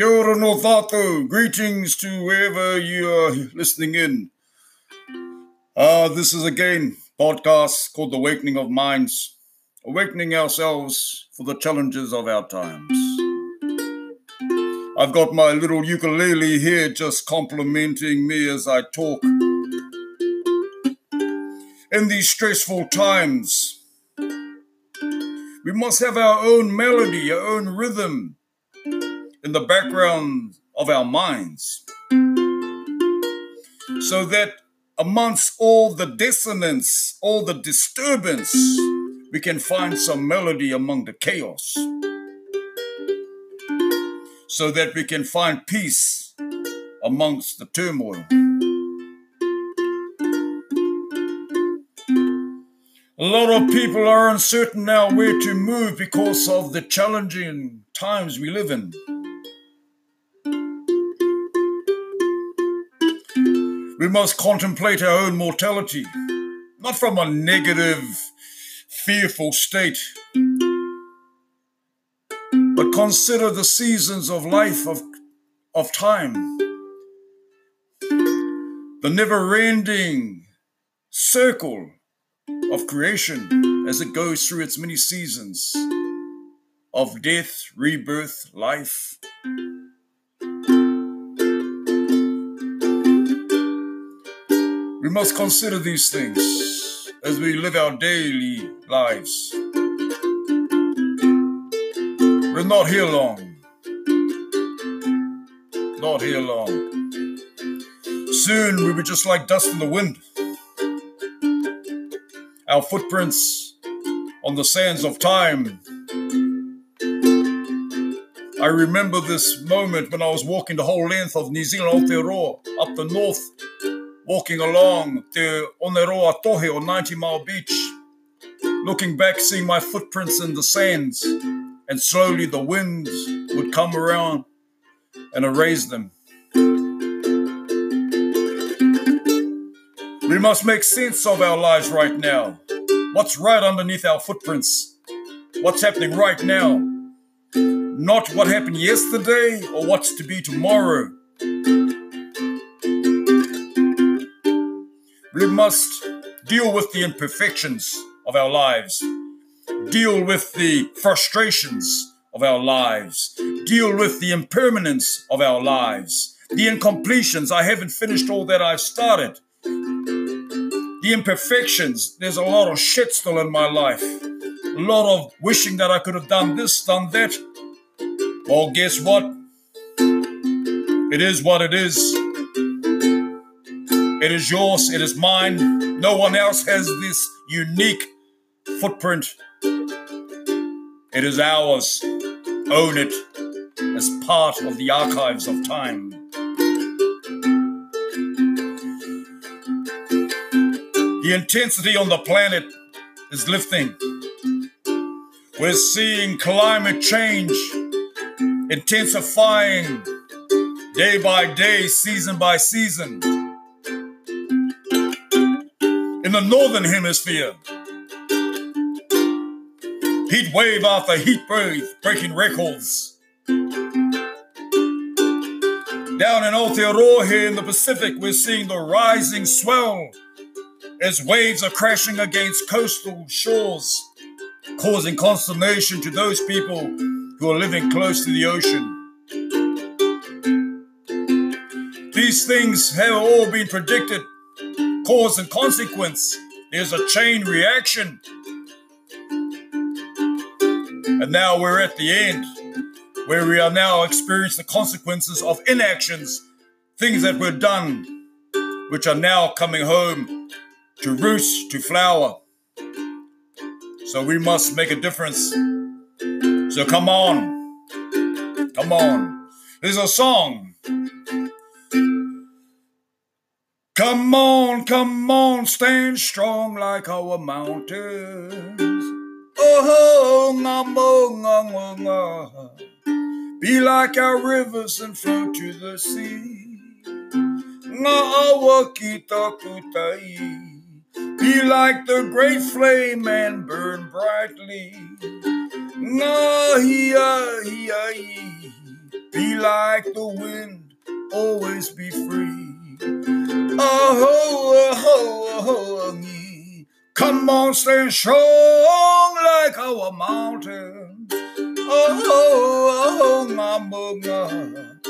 Kia ora no tātou. Greetings to wherever you are listening in. Uh, this is again podcast called The Awakening of Minds, awakening ourselves for the challenges of our times. I've got my little ukulele here just complementing me as I talk. In these stressful times, we must have our own melody, our own rhythm in the background of our minds. So that amongst all the dissonance, all the disturbance, we can find some melody among the chaos. So that we can find peace amongst the turmoil. A lot of people are uncertain now where to move because of the challenging times we live in. We must contemplate our own mortality, not from a negative, fearful state, but consider the seasons of life, of, of time, the never ending circle of creation as it goes through its many seasons of death, rebirth, life. We must consider these things as we live our daily lives. We're not here long. Not here long. Soon we'll be just like dust in the wind. Our footprints on the sands of time. I remember this moment when I was walking the whole length of New Zealand Aotearoa up the north walking along the Oneroa Tohe or 90 Mile Beach, looking back, seeing my footprints in the sands, and slowly the winds would come around and erase them. We must make sense of our lives right now. What's right underneath our footprints? What's happening right now? Not what happened yesterday or what's to be tomorrow. We must deal with the imperfections of our lives, deal with the frustrations of our lives, deal with the impermanence of our lives, the incompletions. I haven't finished all that I've started. The imperfections. There's a lot of shit still in my life. A lot of wishing that I could have done this, done that. Well, guess what? It is what it is. It is yours, it is mine. No one else has this unique footprint. It is ours. Own it as part of the archives of time. The intensity on the planet is lifting. We're seeing climate change intensifying day by day, season by season in the northern hemisphere. Heat wave after heat wave breaking records. Down in Aotearoa here in the Pacific, we're seeing the rising swell as waves are crashing against coastal shores, causing consternation to those people who are living close to the ocean. These things have all been predicted cause and consequence. There's a chain reaction. And now we're at the end, where we are now experiencing the consequences of inactions, things that were done, which are now coming home to roost, to flower. So we must make a difference. So come on. Come on. There's a song Come on, come on, stand strong like our mountains. Oh, nga mo, nga nga nga. Be like our rivers and flow to the sea. Be like the great flame and burn brightly. Be like the wind, always be free. Oh, oh, oh, oh, oh, Come on, stand strong like our mountain. Oh, oh, oh, mama.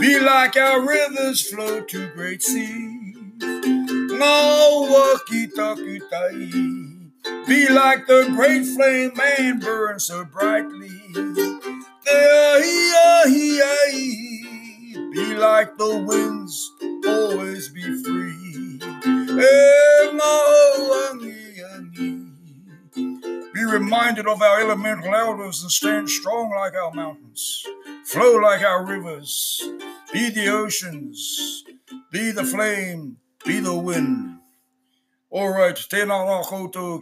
Be like our rivers flow to great seas. Oh, Be like the great flame man burns so brightly. Be like the winds, reminded of our elemental elders and stand strong like our mountains, flow like our rivers, be the oceans, be the flame, be the wind. All right, tēnā rā koutou.